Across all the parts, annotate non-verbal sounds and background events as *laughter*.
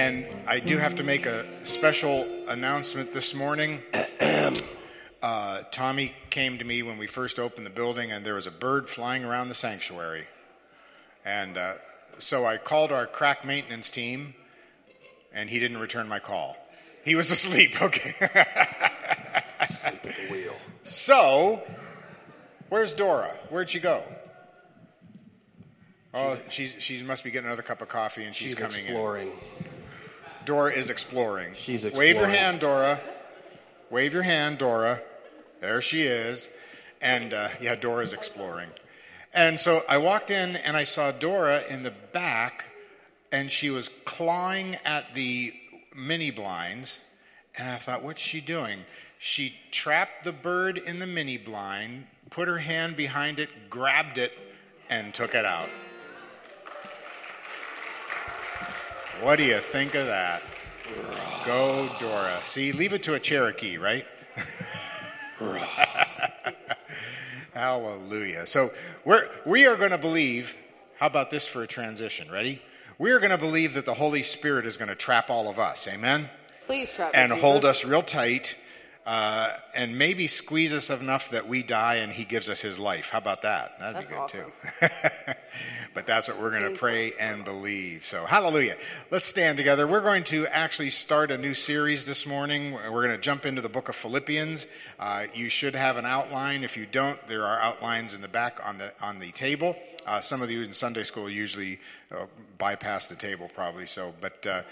And I do have to make a special announcement this morning. *clears throat* Uh, Tommy came to me when we first opened the building, and there was a bird flying around the sanctuary. And uh, so I called our crack maintenance team, and he didn't return my call. He was *laughs* asleep, okay. *laughs* Sleep at the wheel. So, where's Dora? Where'd she go? Oh, she's, she must be getting another cup of coffee and she's, She's coming exploring. in. Dora is exploring. She's Wave your hand, Dora. Wave your hand, Dora. There she is. And uh, yeah, Dora's exploring. And so I walked in and I saw Dora in the back and she was clawing at the mini blinds. And I thought, what's she doing? She trapped the bird in the mini blind, put her hand behind it, grabbed it, and took it out. What do you think of that? Go, Dora. See, leave it to a Cherokee, right? *laughs* Hallelujah. So we're, we are going to believe, how about this for a transition? Ready? We are going to believe that the Holy Spirit is going to trap all of us. Amen? Please trap and me, hold us real tight and and maybe squeeze us enough that we die and he gives us his life. How about that? That'd be good That's too. *laughs* but that's what we're going to pray and believe. So, hallelujah. Let's stand together. We're going to actually start a new series this morning. We're going to jump into the book of Philippians. Uh, you should have an outline. If you don't, there are outlines in the back on the on the table. Uh, some of you in Sunday school usually uh, bypass the table, probably so. But uh,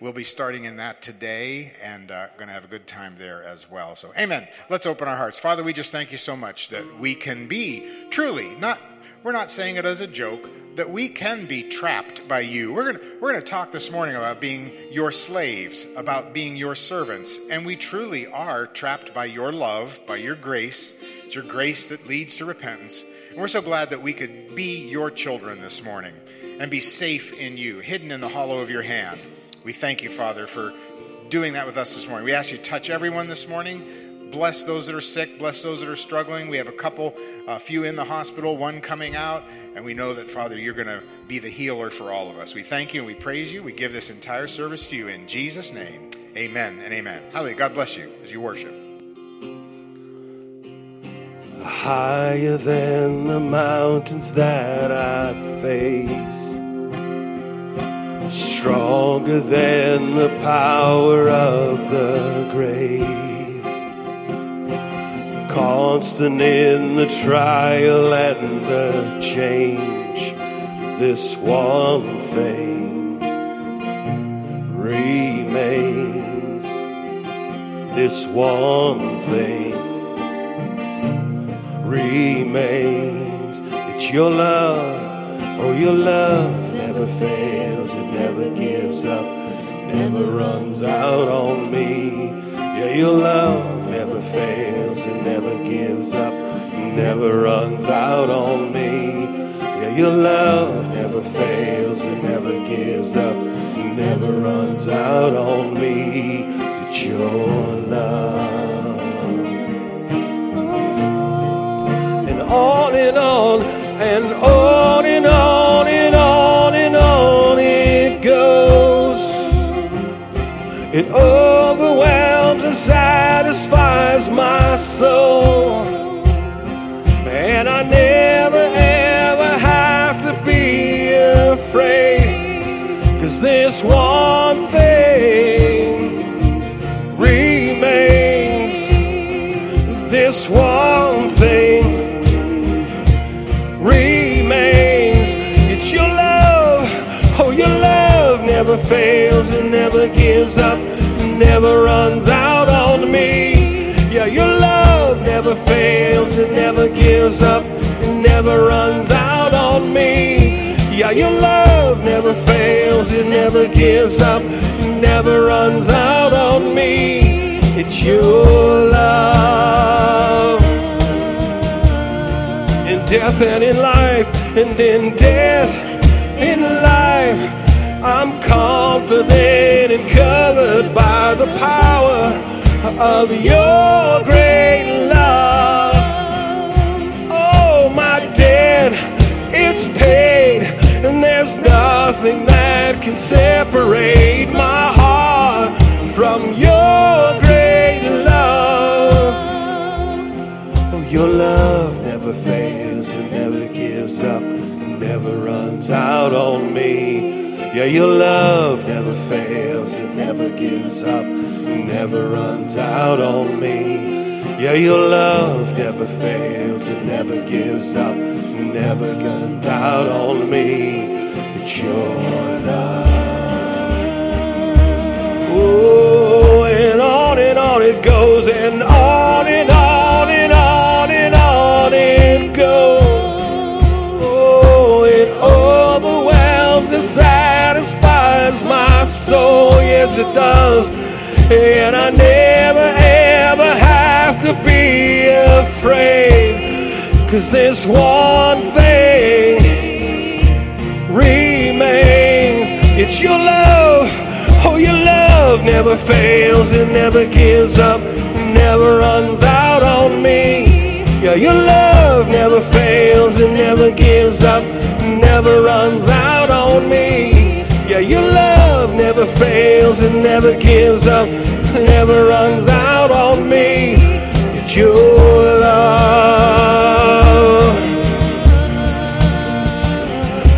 we'll be starting in that today and uh, going to have a good time there as well. So, amen. Let's open our hearts. Father, we just thank you so much that we can be truly, not, we're not saying it as a joke, that we can be trapped by you. We're going we're going to talk this morning about being your slaves, about being your servants. And we truly are trapped by your love, by your grace. It's your grace that leads to repentance. And we're so glad that we could be your children this morning and be safe in you, hidden in the hollow of your hand. We thank you, Father, for doing that with us this morning. We ask you to touch everyone this morning. Bless those that are sick. Bless those that are struggling. We have a couple, a few in the hospital, one coming out, and we know that, Father, you're going to be the healer for all of us. We thank you and we praise you. We give this entire service to you in Jesus' name. Amen and amen. Hallelujah. God bless you as you worship. Higher than the mountains that I face. Stronger than the power of the grave. Constant in the trial and the change. This one thing remains. This one thing remains. It's your love, oh, your love never fails, it never gives up, never runs out on me. Yeah, your love never fails, it never gives up, never runs out on me. Yeah, your love never fails, it never gives up, never runs out on me. It's your love. and on and on and on and on and on and on it goes. It and satisfies my soul. And I never ever have to be afraid. Cause this one thing remains. This one thing remains. It's your love. Oh, your love never fails and never gives up, never runs out fails and never gives up, and never runs out on me. Yeah, your love never fails, it never gives up, never runs out on me. It's your love in death and in life, and in death, in life, I'm confident and covered by the power of your great love. nothing that can separate my heart from your great love. Oh, your love never fails and never gives up, and never runs out on me. Yeah, your love never fails, it never gives up, it never runs out on me. Yeah, your love never fails, it never gives up, never guns out on me. It's your love. Oh, and on and on it goes, and on and on and on and on it goes. Oh, it overwhelms and satisfies my soul. Yes, it does. And I never ever have to be afraid. Cause this one thing It's your love. Oh, your love never fails. It never gives up. Never runs out on me. Yeah, your love never fails. It never gives up. Never runs out on me. Yeah, your love never fails. It never gives up. Never runs out on me. It's your love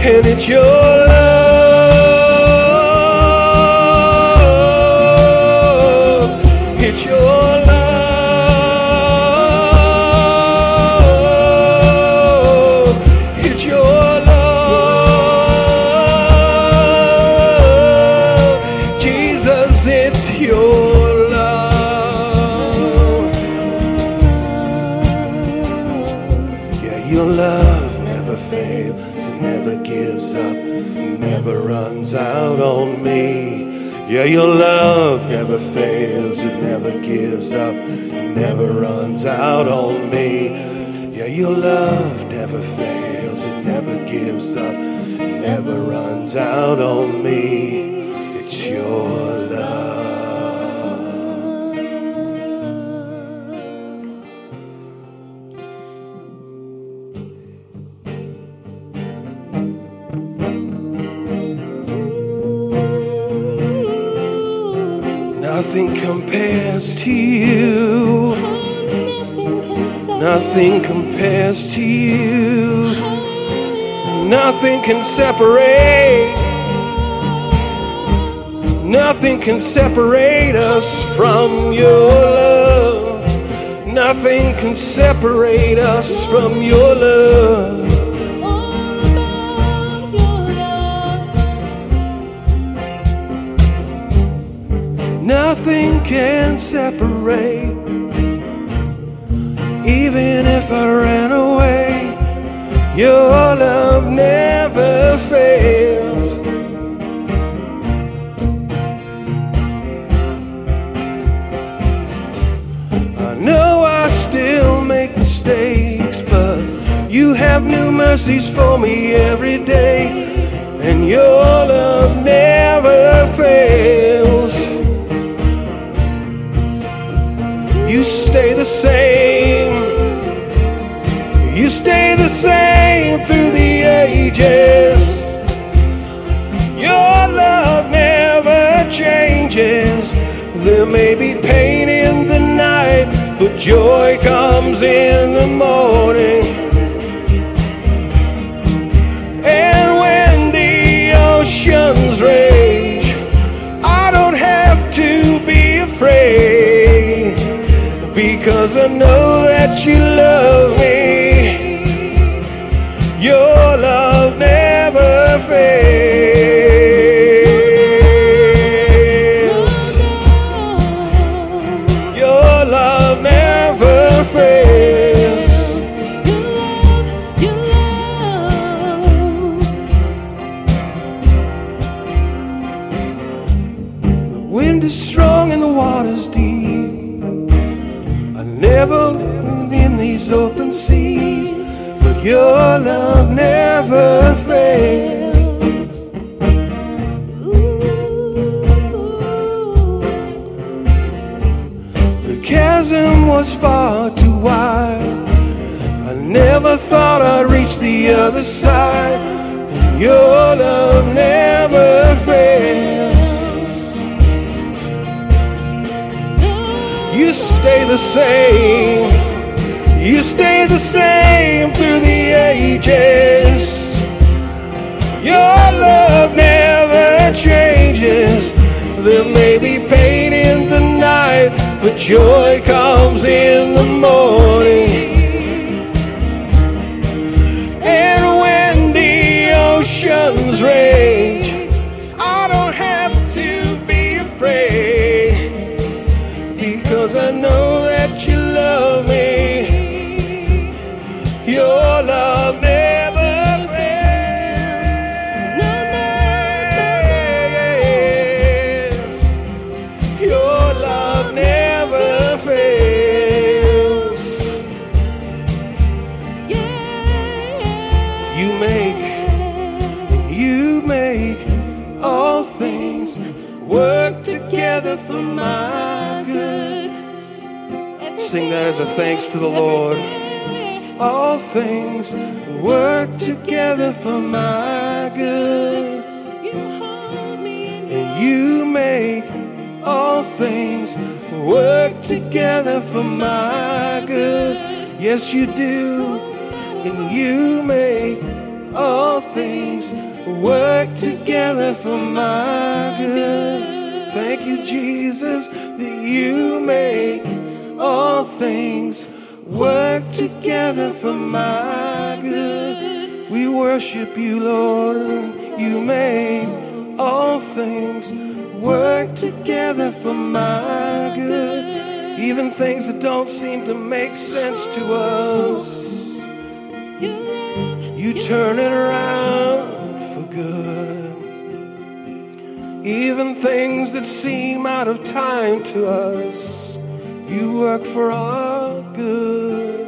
and it's your love. Me. Yeah, your love never fails, it never gives up, never runs out on me. Yeah, your love never fails, it never gives up, never runs out on me. It's your to you. Nothing compares to you. Nothing can separate. Nothing can separate us from your love. Nothing can separate us from your love. Even if I ran away, your love never fails. I know I still make mistakes, but you have new mercies for me every day, and your love never You stay the same. You stay the same through the ages. Your love never changes. There may be pain in the night, but joy comes in the morning. And when the oceans rage, I don't have to be afraid because I know that you love me. Your love never fails. Your love never fails. The chasm was far too wide. I never thought I'd reach the other side. Your love never fails. You stay the same. You stay the same through the ages. Your love never changes. There may be pain in the night, but joy comes in the morning. Yes, you do. And you make all things work together for my good. Thank you, Jesus, that you make all things work together for my good. We worship you, Lord. You make all things work together for my. Even things that don't seem to make sense to us. You turn it around for good. Even things that seem out of time to us, you work for our good.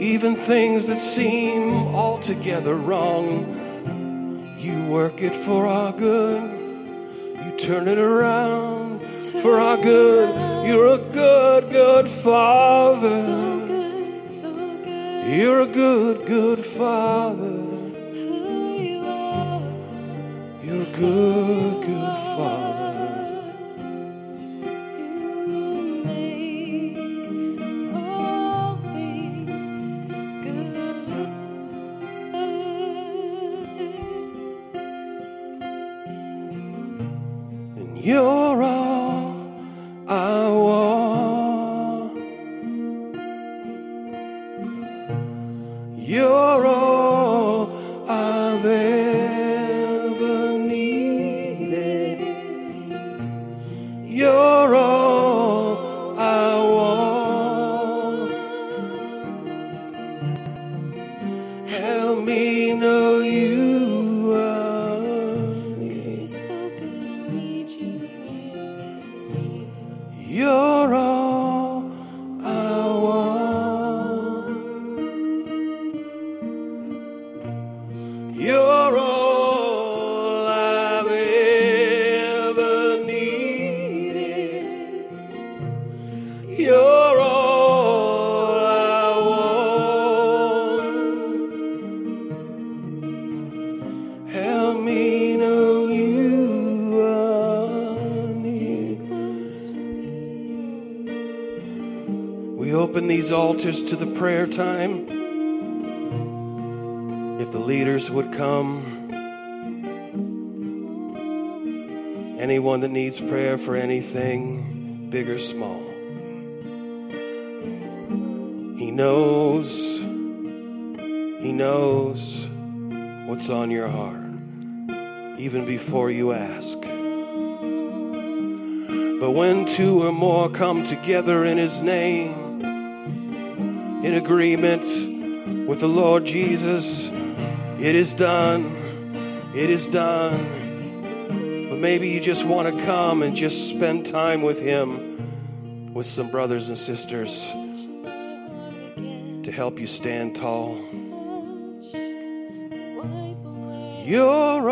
Even things that seem altogether wrong, you work it for our good. You turn it around for our good. You're a good, good Father. You're a good, good Father. You're a good, good And to the prayer time. If the leaders would come, anyone that needs prayer for anything, big or small, He knows, He knows what's on your heart, even before you ask. But when two or more come together in His name, in agreement with the Lord Jesus, it is done. It is done. But maybe you just want to come and just spend time with Him, with some brothers and sisters to help you stand tall. You're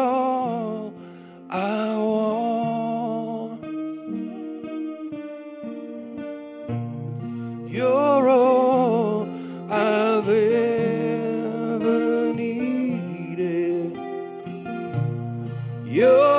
You're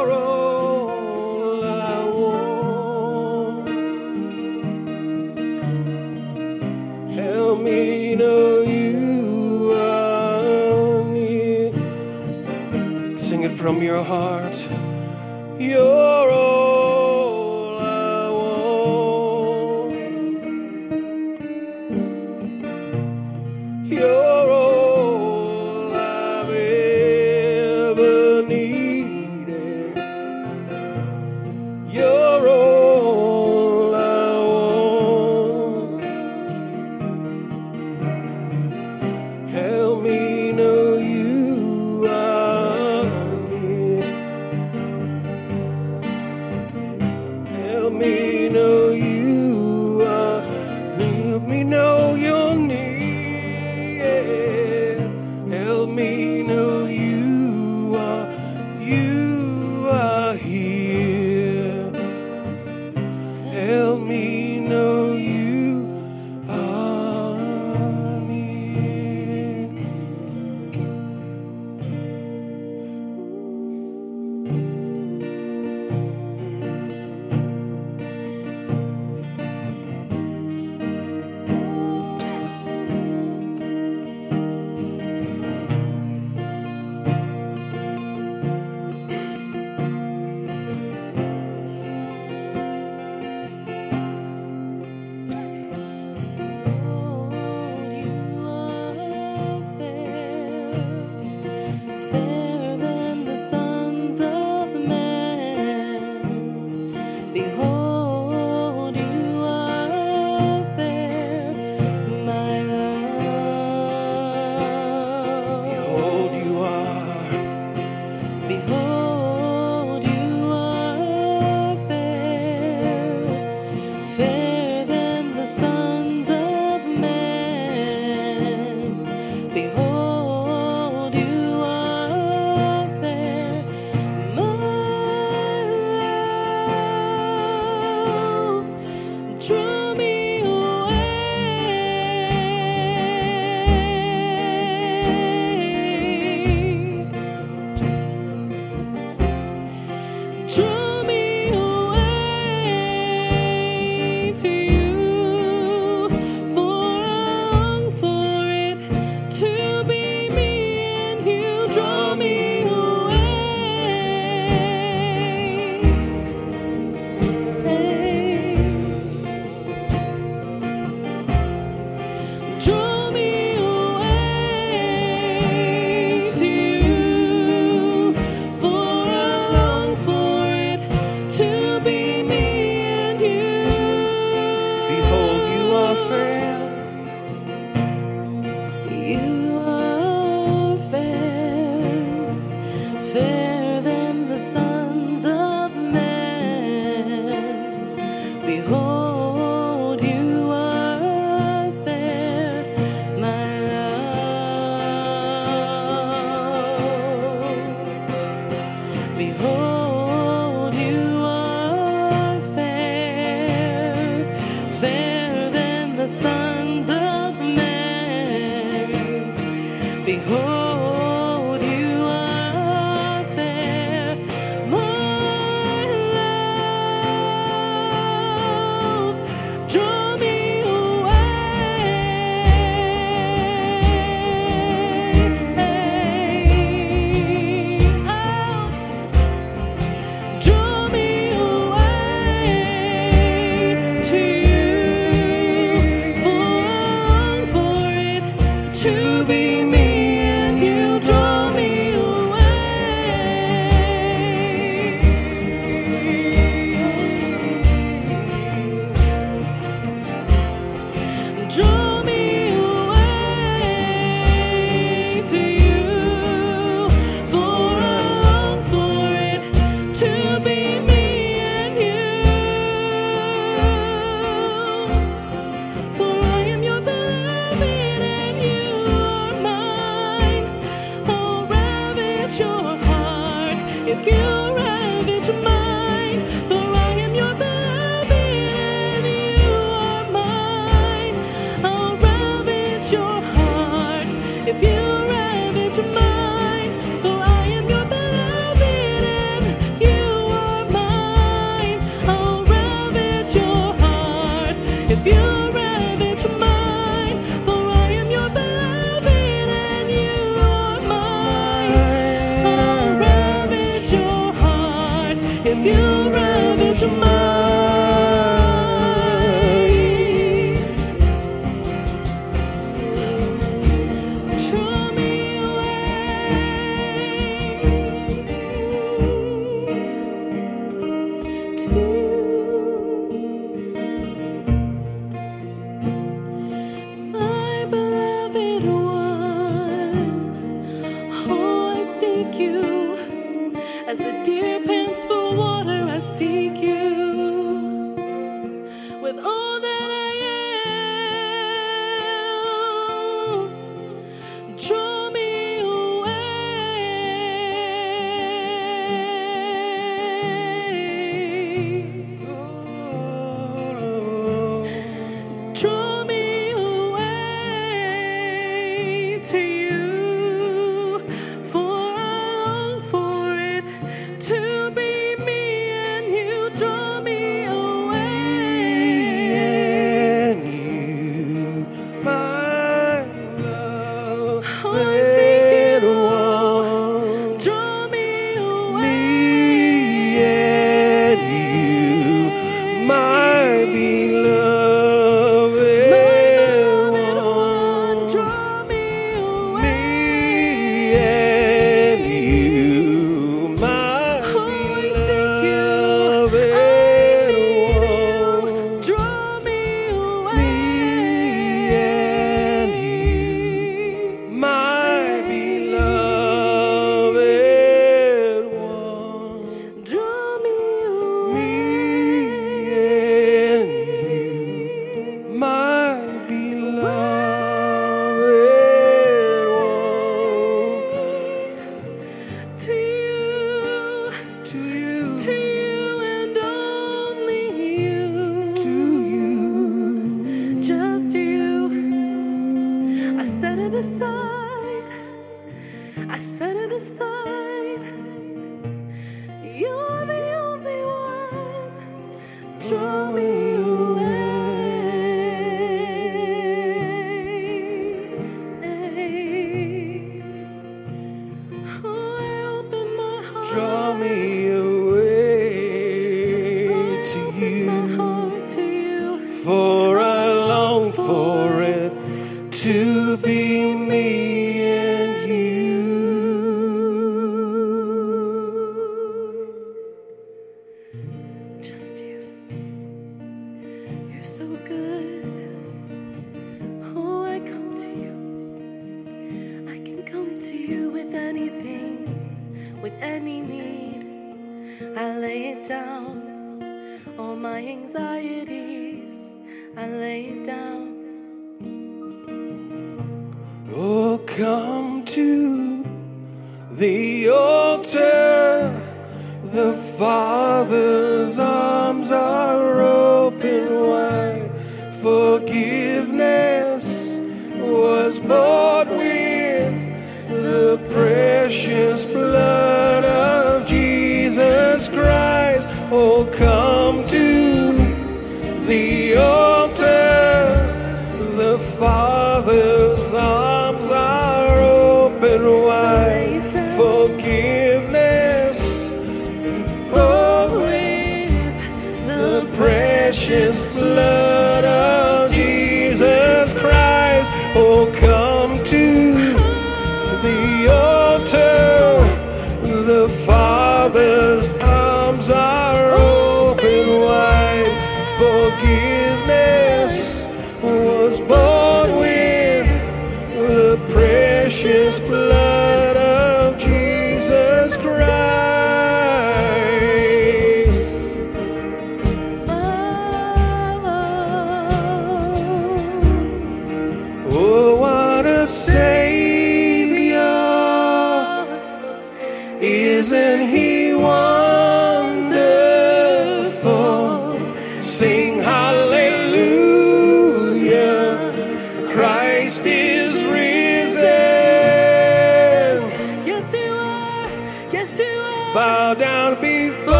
The Father's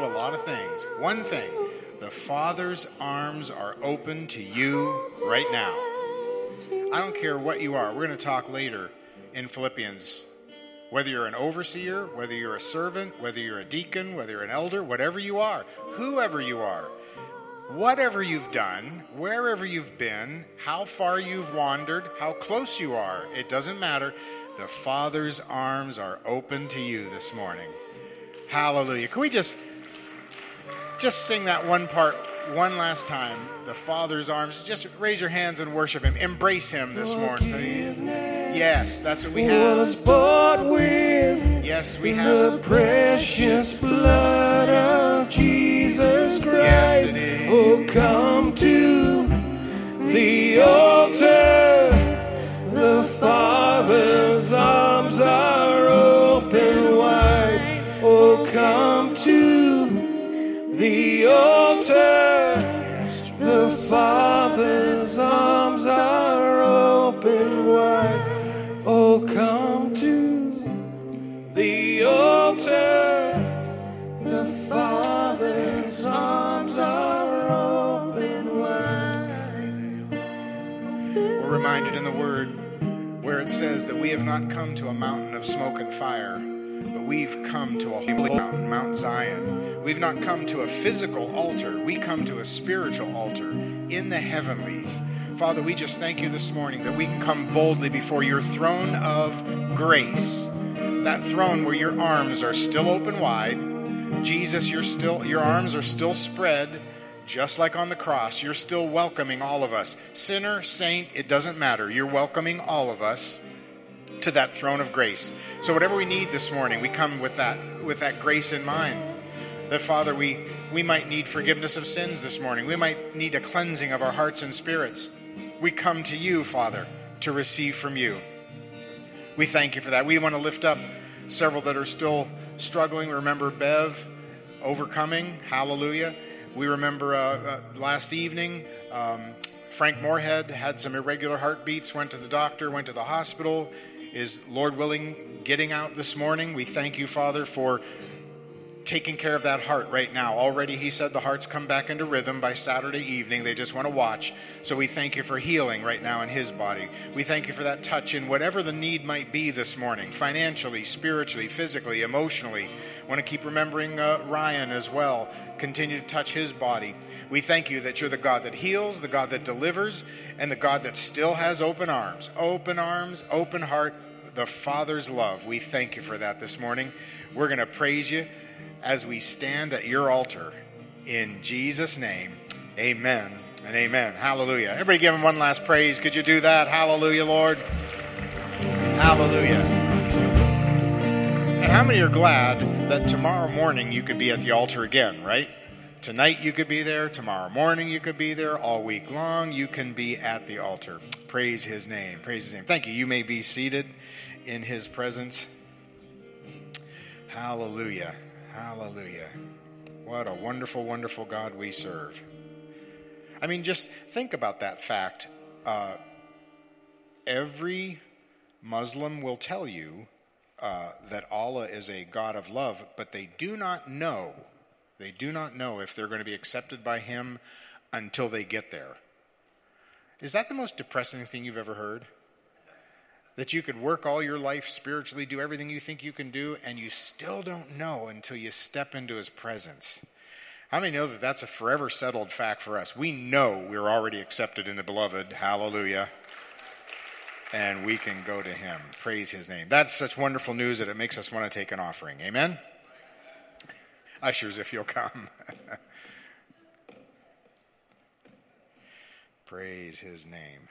know, a lot of things. One thing. The Father's arms are open to you right now. I don't care what you are. We're going to talk later in Philippians. Whether you're an overseer, whether you're a servant, whether you're a deacon, whether you're an elder, whatever you are, whoever you are, whatever you've done, wherever you've been, how far you've wandered, how close you are, it doesn't matter. The Father's arms are open to you this morning. Hallelujah. Can we just just sing that one part one last time? The Father's arms. Just raise your hands and worship him. Embrace him this morning. Yes, that's what we have. was bought with Yes, we have the precious blood of Jesus Christ. Yes, it is. Oh, come to the altar. The Father's reminded in the Word where it says that we have not come to a mountain of smoke and fire, but we've come to a holy mountain, Mount Zion. We've not come to a physical altar, we come to a spiritual altar in the heavenlies. Father, we just thank you this morning that we can come boldly before your throne of grace. That throne where your arms are still open wide. Jesus, you're still your arms are still spread just like on the cross, you're still welcoming all of us. Sinner, saint, it doesn't matter. You're welcoming all of us to that throne of grace. So whatever we need this morning, we come with that with that grace in mind. That Father, we we might need forgiveness of sins this morning. We might need a cleansing of our hearts and spirits. We come to you, Father, to receive from you. We thank you for that. We want to lift up several that are still struggling. Remember Bev overcoming. Hallelujah. We remember uh, uh, last evening, um, Frank Moorhead had some irregular heartbeats, went to the doctor, went to the hospital, is, Lord willing, getting out this morning. We thank you, Father, for taking care of that heart right now. Already, he said the heart's come back into rhythm by Saturday evening. They just want to watch. So we thank you for healing right now in his body. We thank you for that touch in whatever the need might be this morning financially, spiritually, physically, emotionally. Want to keep remembering uh, Ryan as well. Continue to touch his body. We thank you that you're the God that heals, the God that delivers, and the God that still has open arms. Open arms, open heart, the Father's love. We thank you for that this morning. We're going to praise you as we stand at your altar. In Jesus' name, amen and amen. Hallelujah. Everybody give him one last praise. Could you do that? Hallelujah, Lord. Hallelujah. And how many are glad that tomorrow morning you could be at the altar again, right? Tonight you could be there, tomorrow morning you could be there, all week long you can be at the altar. Praise his name. Praise his name. Thank you. You may be seated in his presence. Hallelujah. Hallelujah. What a wonderful, wonderful God we serve. I mean, just think about that fact. Uh, every Muslim will tell you uh, that Allah is a God of love, but they do not know, they do not know if they're going to be accepted by Him until they get there. Is that the most depressing thing you've ever heard? That you could work all your life spiritually, do everything you think you can do, and you still don't know until you step into His presence. How many know that that's a forever settled fact for us? We know we're already accepted in the beloved. Hallelujah and we can go to him. Praise his name. That's such wonderful news that it makes us want to take an offering. Amen? Ushers, if you'll come. *laughs* Praise his name.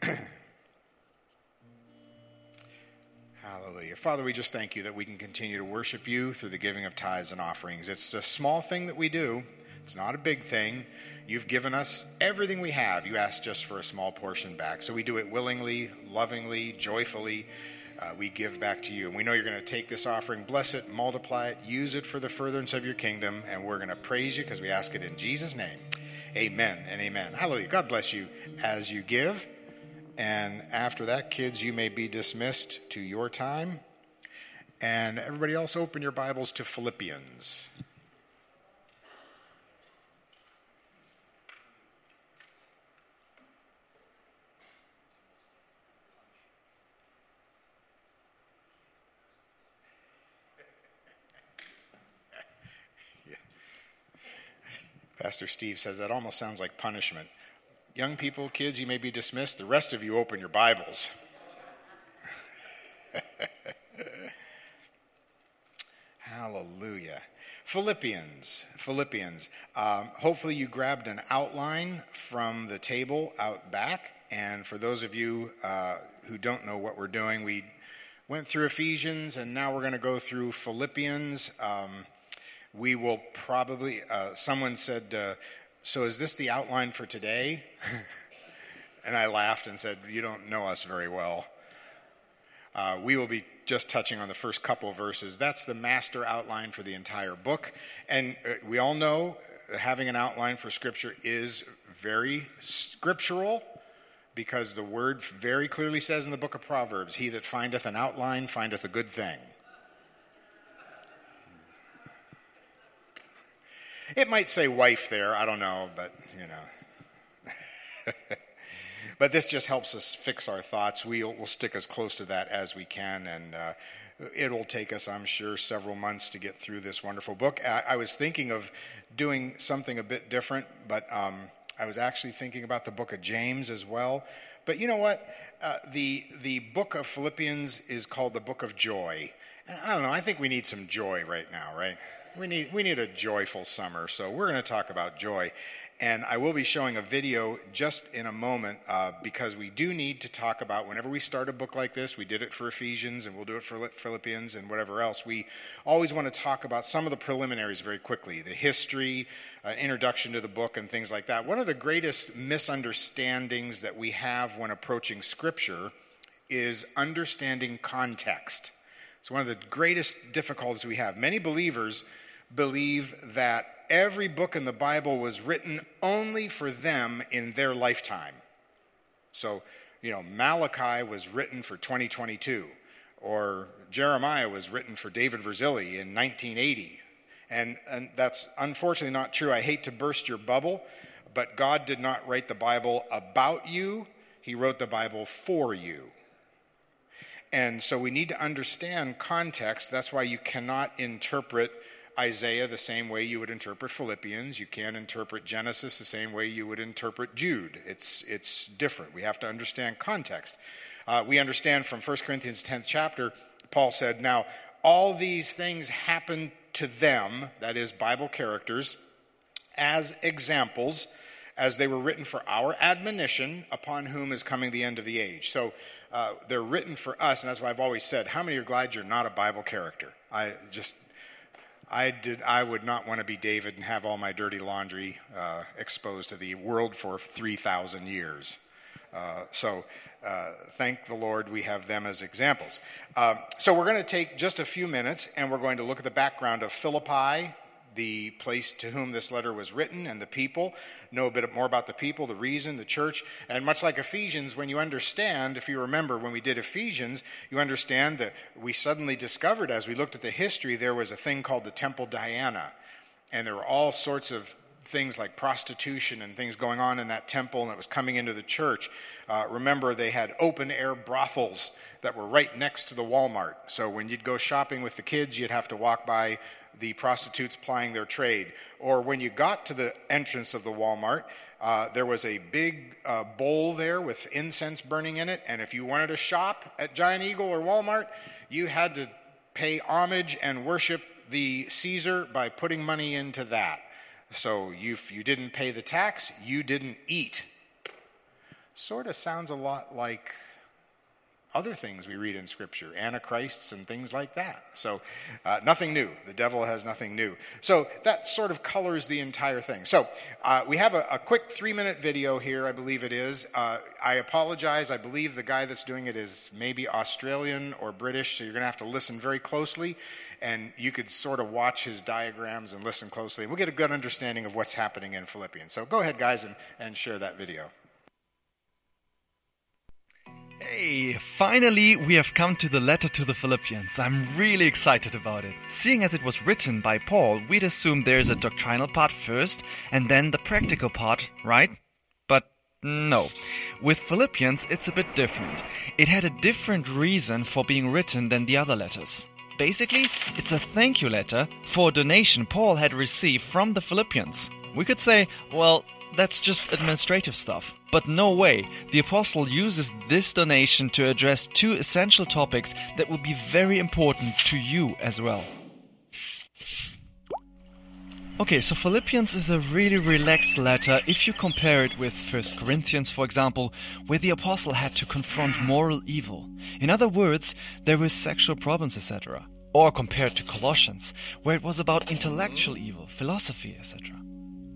*clears throat* Hallelujah. Father, we just thank you that we can continue to worship you through the giving of tithes and offerings. It's a small thing that we do, it's not a big thing. You've given us everything we have. You asked just for a small portion back. So we do it willingly, lovingly, joyfully. Uh, we give back to you. And we know you're going to take this offering, bless it, multiply it, use it for the furtherance of your kingdom. And we're going to praise you because we ask it in Jesus' name. Amen and amen. Hallelujah. God bless you as you give. And after that, kids, you may be dismissed to your time. And everybody else, open your Bibles to Philippians. Pastor Steve says that almost sounds like punishment. Young people, kids, you may be dismissed. The rest of you open your Bibles. *laughs* Hallelujah. Philippians. Philippians. Um, hopefully, you grabbed an outline from the table out back. And for those of you uh, who don't know what we're doing, we went through Ephesians and now we're going to go through Philippians. Um, we will probably, uh, someone said, uh, So is this the outline for today? *laughs* and I laughed and said, You don't know us very well. Uh, we will be just touching on the first couple verses. That's the master outline for the entire book. And uh, we all know having an outline for Scripture is very scriptural because the word very clearly says in the book of Proverbs, He that findeth an outline findeth a good thing. It might say wife there, I don't know, but you know. *laughs* but this just helps us fix our thoughts. We'll, we'll stick as close to that as we can, and uh, it'll take us, I'm sure, several months to get through this wonderful book. I, I was thinking of doing something a bit different, but um, I was actually thinking about the book of James as well. But you know what? Uh, the the book of Philippians is called the book of joy. I don't know. I think we need some joy right now, right? We need, we need a joyful summer, so we're going to talk about joy. And I will be showing a video just in a moment uh, because we do need to talk about whenever we start a book like this, we did it for Ephesians and we'll do it for Philippians and whatever else. We always want to talk about some of the preliminaries very quickly the history, uh, introduction to the book, and things like that. One of the greatest misunderstandings that we have when approaching Scripture is understanding context. It's one of the greatest difficulties we have. Many believers believe that every book in the Bible was written only for them in their lifetime. So, you know, Malachi was written for 2022, or Jeremiah was written for David Verzilli in 1980. And, and that's unfortunately not true. I hate to burst your bubble, but God did not write the Bible about you, He wrote the Bible for you. And so we need to understand context. That's why you cannot interpret Isaiah the same way you would interpret Philippians. You can't interpret Genesis the same way you would interpret Jude. It's, it's different. We have to understand context. Uh, we understand from 1 Corinthians 10th chapter, Paul said, Now, all these things happened to them, that is, Bible characters, as examples, as they were written for our admonition, upon whom is coming the end of the age. So uh, they're written for us, and that's why I've always said, How many are glad you're not a Bible character? I just I did. I would not want to be David and have all my dirty laundry uh, exposed to the world for three thousand years. Uh, so, uh, thank the Lord we have them as examples. Uh, so, we're going to take just a few minutes and we're going to look at the background of Philippi the place to whom this letter was written and the people, know a bit more about the people, the reason, the church. And much like Ephesians, when you understand, if you remember when we did Ephesians, you understand that we suddenly discovered as we looked at the history, there was a thing called the Temple Diana. And there were all sorts of things like prostitution and things going on in that temple, and it was coming into the church. Uh, remember, they had open air brothels that were right next to the Walmart. So when you'd go shopping with the kids, you'd have to walk by the prostitutes plying their trade. Or when you got to the entrance of the Walmart, uh, there was a big uh, bowl there with incense burning in it. And if you wanted to shop at Giant Eagle or Walmart, you had to pay homage and worship the Caesar by putting money into that. So you, if you didn't pay the tax, you didn't eat. Sort of sounds a lot like other things we read in Scripture, antichrists and things like that. So, uh, nothing new. The devil has nothing new. So, that sort of colors the entire thing. So, uh, we have a, a quick three minute video here, I believe it is. Uh, I apologize. I believe the guy that's doing it is maybe Australian or British, so you're going to have to listen very closely. And you could sort of watch his diagrams and listen closely. We'll get a good understanding of what's happening in Philippians. So, go ahead, guys, and, and share that video. Hey, finally we have come to the letter to the Philippians. I'm really excited about it. Seeing as it was written by Paul, we'd assume there's a doctrinal part first and then the practical part, right? But no. With Philippians, it's a bit different. It had a different reason for being written than the other letters. Basically, it's a thank you letter for a donation Paul had received from the Philippians. We could say, well, that's just administrative stuff. But no way. The apostle uses this donation to address two essential topics that will be very important to you as well. Okay, so Philippians is a really relaxed letter if you compare it with 1 Corinthians, for example, where the apostle had to confront moral evil. In other words, there were sexual problems, etc. Or compared to Colossians, where it was about intellectual evil, philosophy, etc.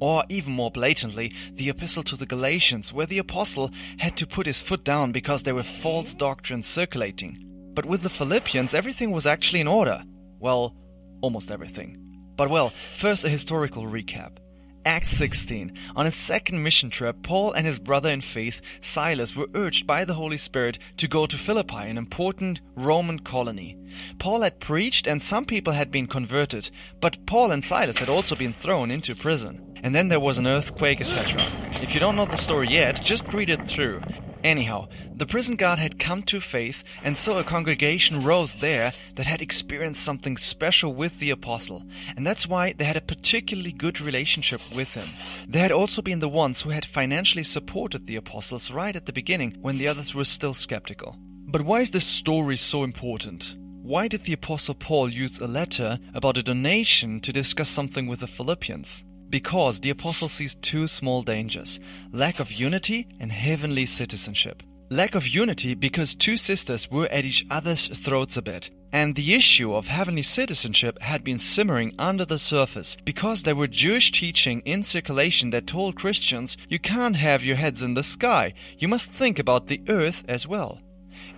Or even more blatantly, the epistle to the Galatians, where the apostle had to put his foot down because there were false doctrines circulating. But with the Philippians, everything was actually in order. Well, almost everything. But well, first a historical recap. Acts 16. On a second mission trip, Paul and his brother in faith, Silas, were urged by the Holy Spirit to go to Philippi, an important Roman colony. Paul had preached and some people had been converted, but Paul and Silas had also been thrown into prison. And then there was an earthquake, etc. If you don't know the story yet, just read it through. Anyhow, the prison guard had come to faith, and so a congregation rose there that had experienced something special with the apostle, and that's why they had a particularly good relationship with him. They had also been the ones who had financially supported the apostles right at the beginning when the others were still skeptical. But why is this story so important? Why did the apostle Paul use a letter about a donation to discuss something with the Philippians? Because the apostle sees two small dangers lack of unity and heavenly citizenship. Lack of unity because two sisters were at each other's throats a bit. And the issue of heavenly citizenship had been simmering under the surface because there were Jewish teaching in circulation that told Christians you can't have your heads in the sky, you must think about the earth as well.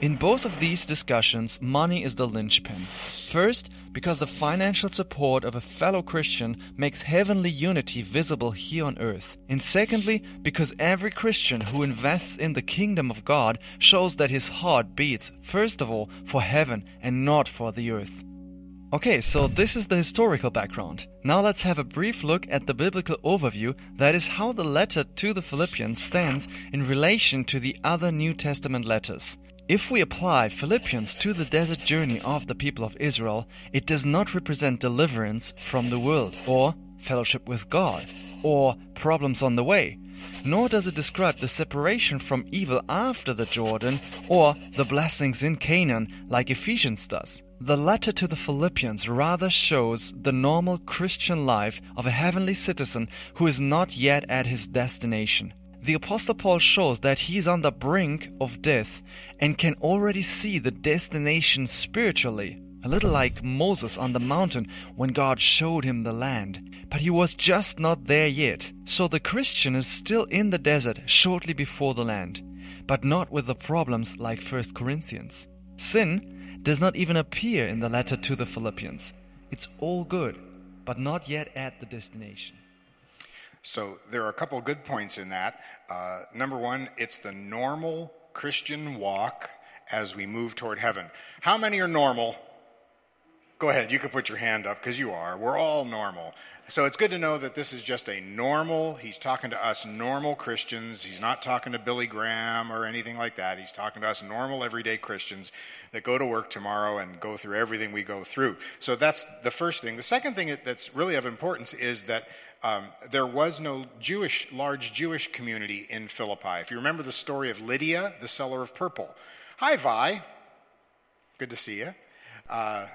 In both of these discussions, money is the linchpin. First, because the financial support of a fellow Christian makes heavenly unity visible here on earth. And secondly, because every Christian who invests in the kingdom of God shows that his heart beats, first of all, for heaven and not for the earth. Okay, so this is the historical background. Now let's have a brief look at the biblical overview, that is, how the letter to the Philippians stands in relation to the other New Testament letters. If we apply Philippians to the desert journey of the people of Israel, it does not represent deliverance from the world, or fellowship with God, or problems on the way, nor does it describe the separation from evil after the Jordan, or the blessings in Canaan like Ephesians does. The letter to the Philippians rather shows the normal Christian life of a heavenly citizen who is not yet at his destination. The Apostle Paul shows that he is on the brink of death and can already see the destination spiritually, a little like Moses on the mountain when God showed him the land. But he was just not there yet. So the Christian is still in the desert shortly before the land, but not with the problems like 1 Corinthians. Sin does not even appear in the letter to the Philippians. It's all good, but not yet at the destination. So there are a couple of good points in that. Uh, number one, it's the normal Christian walk as we move toward heaven. How many are normal? Go ahead, you can put your hand up because you are. We're all normal. So it's good to know that this is just a normal, he's talking to us normal Christians. He's not talking to Billy Graham or anything like that. He's talking to us normal, everyday Christians that go to work tomorrow and go through everything we go through. So that's the first thing. The second thing that's really of importance is that um, there was no Jewish, large Jewish community in Philippi. If you remember the story of Lydia, the seller of purple. Hi, Vi. Good to see you. Uh,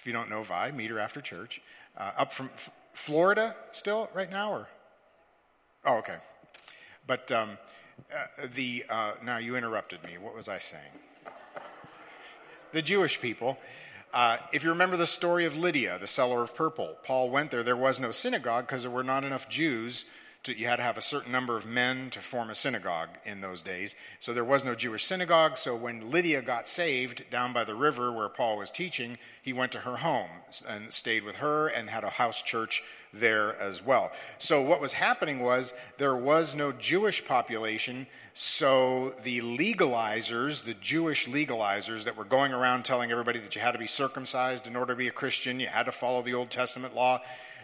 if you don't know Vi, meet her after church. Uh, up from F- Florida still right now, or? Oh, okay. But um, uh, the uh, now you interrupted me. What was I saying? the Jewish people. Uh, if you remember the story of Lydia, the seller of purple, Paul went there. There was no synagogue because there were not enough Jews. To, you had to have a certain number of men to form a synagogue in those days. So there was no Jewish synagogue. So when Lydia got saved down by the river where Paul was teaching, he went to her home and stayed with her and had a house church there as well. So what was happening was there was no Jewish population. So the legalizers, the Jewish legalizers that were going around telling everybody that you had to be circumcised in order to be a Christian, you had to follow the Old Testament law,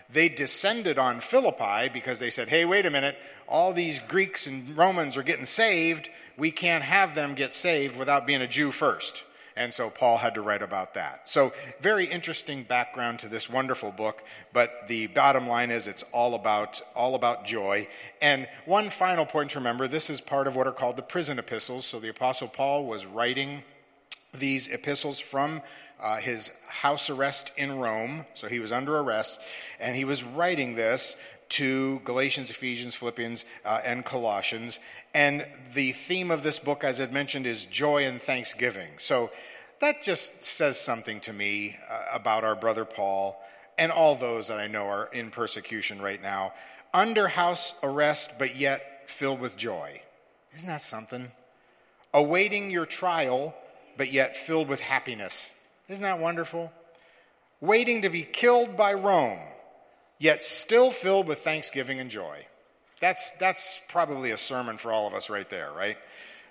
they descended on Philippi because they said, hey, wait a minute, all these Greeks and Romans are getting saved. We can't have them get saved without being a Jew first. And so Paul had to write about that. So, very interesting background to this wonderful book, but the bottom line is it's all about all about joy. And one final point to remember, this is part of what are called the prison epistles. So the apostle Paul was writing these epistles from uh, his house arrest in Rome. So he was under arrest, and he was writing this to Galatians, Ephesians, Philippians, uh, and Colossians. And the theme of this book, as I mentioned, is joy and thanksgiving. So that just says something to me uh, about our brother Paul and all those that I know are in persecution right now. Under house arrest, but yet filled with joy. Isn't that something? Awaiting your trial, but yet filled with happiness. Isn't that wonderful? Waiting to be killed by Rome, yet still filled with thanksgiving and joy. That's, that's probably a sermon for all of us right there, right?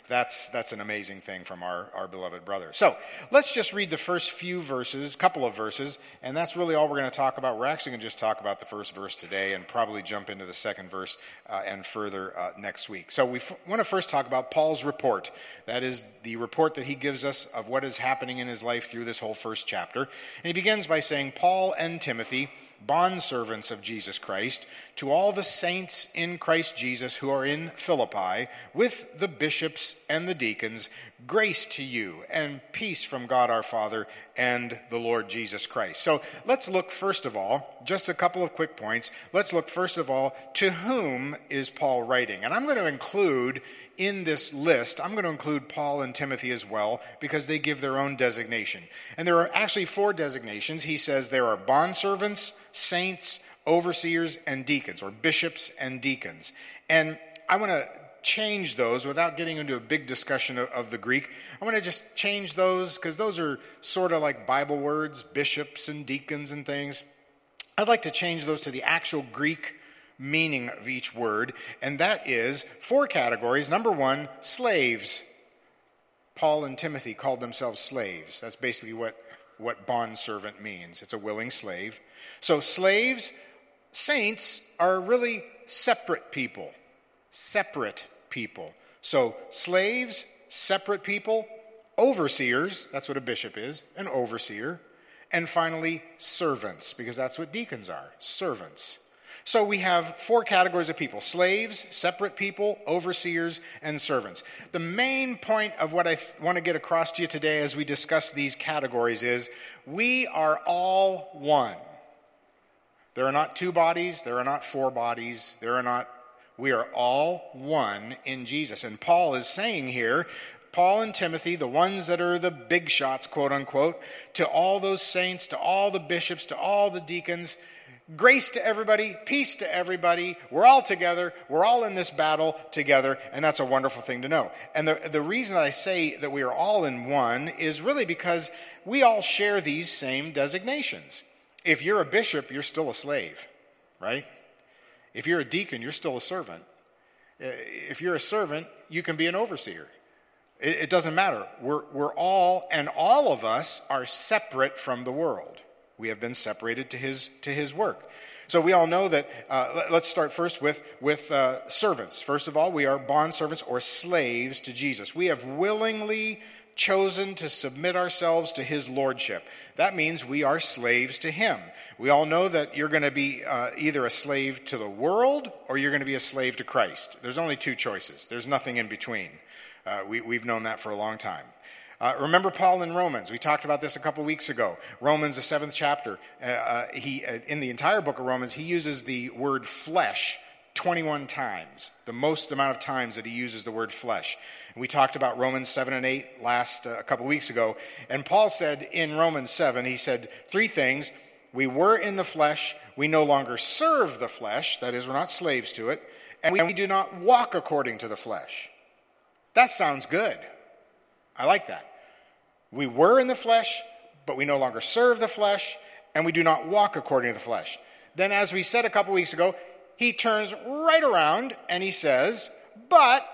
That's, that's an amazing thing from our, our beloved brother. So let's just read the first few verses, couple of verses, and that's really all we're going to talk about. We're actually going to just talk about the first verse today and probably jump into the second verse uh, and further uh, next week. So we f- want to first talk about Paul's report. That is the report that he gives us of what is happening in his life through this whole first chapter. And he begins by saying, Paul and Timothy bondservants of Jesus Christ, to all the saints in Christ Jesus who are in Philippi, with the bishops and the deacons, grace to you and peace from God our Father and the Lord Jesus Christ. So let's look first of all, just a couple of quick points. Let's look first of all, to whom is Paul writing? And I'm going to include in this list, I'm going to include Paul and Timothy as well because they give their own designation. And there are actually four designations. He says there are bondservants, saints, overseers, and deacons, or bishops and deacons. And I want to change those without getting into a big discussion of, of the Greek. I want to just change those because those are sort of like Bible words, bishops and deacons and things. I'd like to change those to the actual Greek meaning of each word, and that is four categories. Number one, slaves. Paul and Timothy called themselves slaves. That's basically what, what bondservant means. It's a willing slave. So, slaves, saints are really separate people. Separate people. So, slaves, separate people, overseers, that's what a bishop is, an overseer, and finally, servants, because that's what deacons are servants. So we have four categories of people slaves, separate people, overseers, and servants. The main point of what I th- want to get across to you today as we discuss these categories is we are all one. There are not two bodies, there are not four bodies, there are not, we are all one in Jesus. And Paul is saying here, Paul and Timothy, the ones that are the big shots, quote unquote, to all those saints, to all the bishops, to all the deacons, grace to everybody, peace to everybody. We're all together. We're all in this battle together, and that's a wonderful thing to know. And the, the reason that I say that we are all in one is really because we all share these same designations. If you're a bishop, you're still a slave, right? If you're a deacon, you're still a servant. Uh, if you're a servant, you can be an overseer. It, it doesn't matter. We're, we're all, and all of us are separate from the world. We have been separated to his, to his work. So we all know that, uh, let's start first with, with uh, servants. First of all, we are bond servants or slaves to Jesus. We have willingly chosen to submit ourselves to his lordship. That means we are slaves to him. We all know that you're going to be uh, either a slave to the world or you're going to be a slave to Christ. There's only two choices, there's nothing in between. Uh, we, we've known that for a long time. Uh, remember Paul in Romans. We talked about this a couple weeks ago. Romans, the seventh chapter. Uh, uh, he, uh, in the entire book of Romans, he uses the word flesh 21 times, the most amount of times that he uses the word flesh. And we talked about Romans 7 and 8 last uh, a couple weeks ago. And Paul said in Romans 7, he said three things. We were in the flesh, we no longer serve the flesh, that is, we're not slaves to it, and we do not walk according to the flesh. That sounds good. I like that. We were in the flesh, but we no longer serve the flesh, and we do not walk according to the flesh. Then, as we said a couple weeks ago, he turns right around and he says, But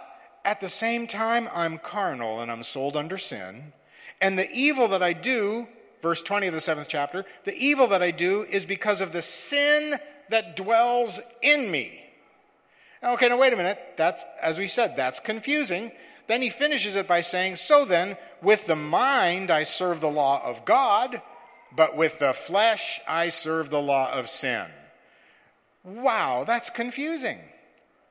at the same time, I'm carnal and I'm sold under sin. And the evil that I do, verse 20 of the seventh chapter, the evil that I do is because of the sin that dwells in me. Okay, now wait a minute. That's, as we said, that's confusing. Then he finishes it by saying, So then, with the mind I serve the law of God, but with the flesh I serve the law of sin. Wow, that's confusing.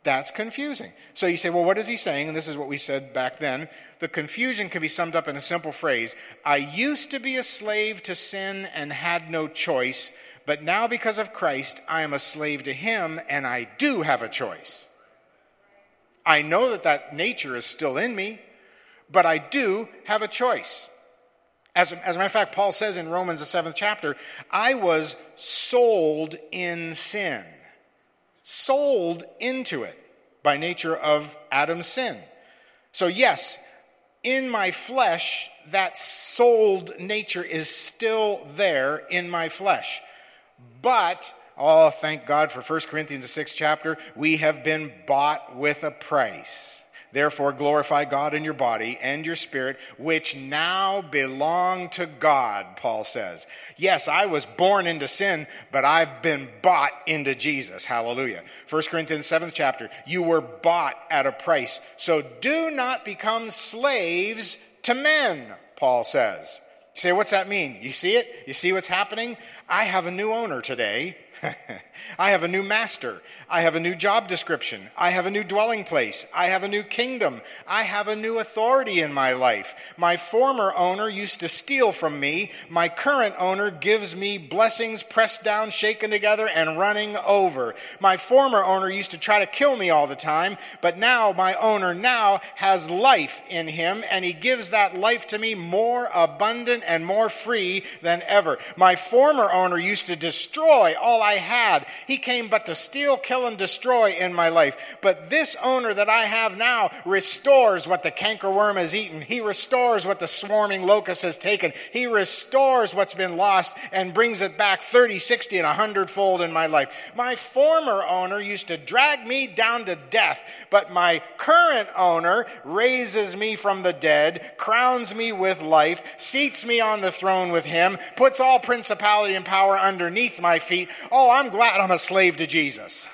That's confusing. So you say, well, what is he saying? And this is what we said back then. The confusion can be summed up in a simple phrase I used to be a slave to sin and had no choice, but now because of Christ, I am a slave to him and I do have a choice. I know that that nature is still in me, but I do have a choice. As a, as a matter of fact, Paul says in Romans, the seventh chapter, I was sold in sin sold into it by nature of Adam's sin. So, yes, in my flesh, that sold nature is still there in my flesh. But, oh, thank God for 1 Corinthians, the sixth chapter, we have been bought with a price. Therefore, glorify God in your body and your spirit, which now belong to God, Paul says. Yes, I was born into sin, but I've been bought into Jesus. Hallelujah. 1 Corinthians 7th chapter, you were bought at a price. So do not become slaves to men, Paul says. You say, what's that mean? You see it? You see what's happening? I have a new owner today. *laughs* I have a new master. I have a new job description. I have a new dwelling place. I have a new kingdom. I have a new authority in my life. My former owner used to steal from me. My current owner gives me blessings pressed down, shaken together, and running over. My former owner used to try to kill me all the time, but now my owner now has life in him, and he gives that life to me more abundant and more free than ever. My former owner used to destroy all I had. He came but to steal, kill, and destroy in my life. But this owner that I have now restores what the cankerworm has eaten. He restores what the swarming locust has taken. He restores what's been lost and brings it back 30, 60, and 100 fold in my life. My former owner used to drag me down to death, but my current owner raises me from the dead, crowns me with life, seats me on the throne with him, puts all principality and power underneath my feet. Oh, I'm glad I'm a slave to Jesus.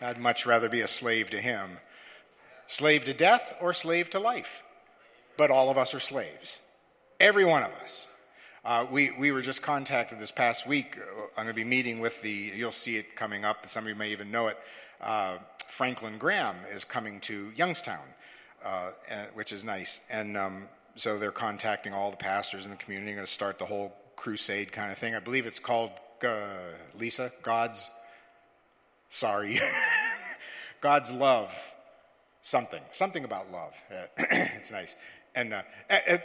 I'd much rather be a slave to him. Slave to death or slave to life. But all of us are slaves. Every one of us. Uh, we, we were just contacted this past week. Uh, I'm going to be meeting with the, you'll see it coming up, some of you may even know it. Uh, Franklin Graham is coming to Youngstown, uh, which is nice. And um, so they're contacting all the pastors in the community, going to start the whole crusade kind of thing. I believe it's called, uh, Lisa, God's Sorry. *laughs* God's love. Something. Something about love. *clears throat* it's nice. And uh,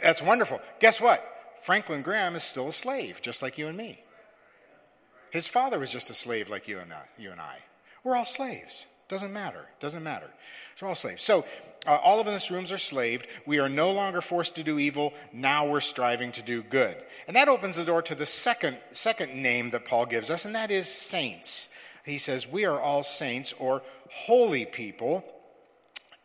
that's wonderful. Guess what? Franklin Graham is still a slave, just like you and me. His father was just a slave like you and I. You and I. We're all slaves. Doesn't matter. Doesn't matter. We're all slaves. So uh, all of us in rooms are slaved. We are no longer forced to do evil. Now we're striving to do good. And that opens the door to the second, second name that Paul gives us, and that is saints he says, We are all saints or holy people,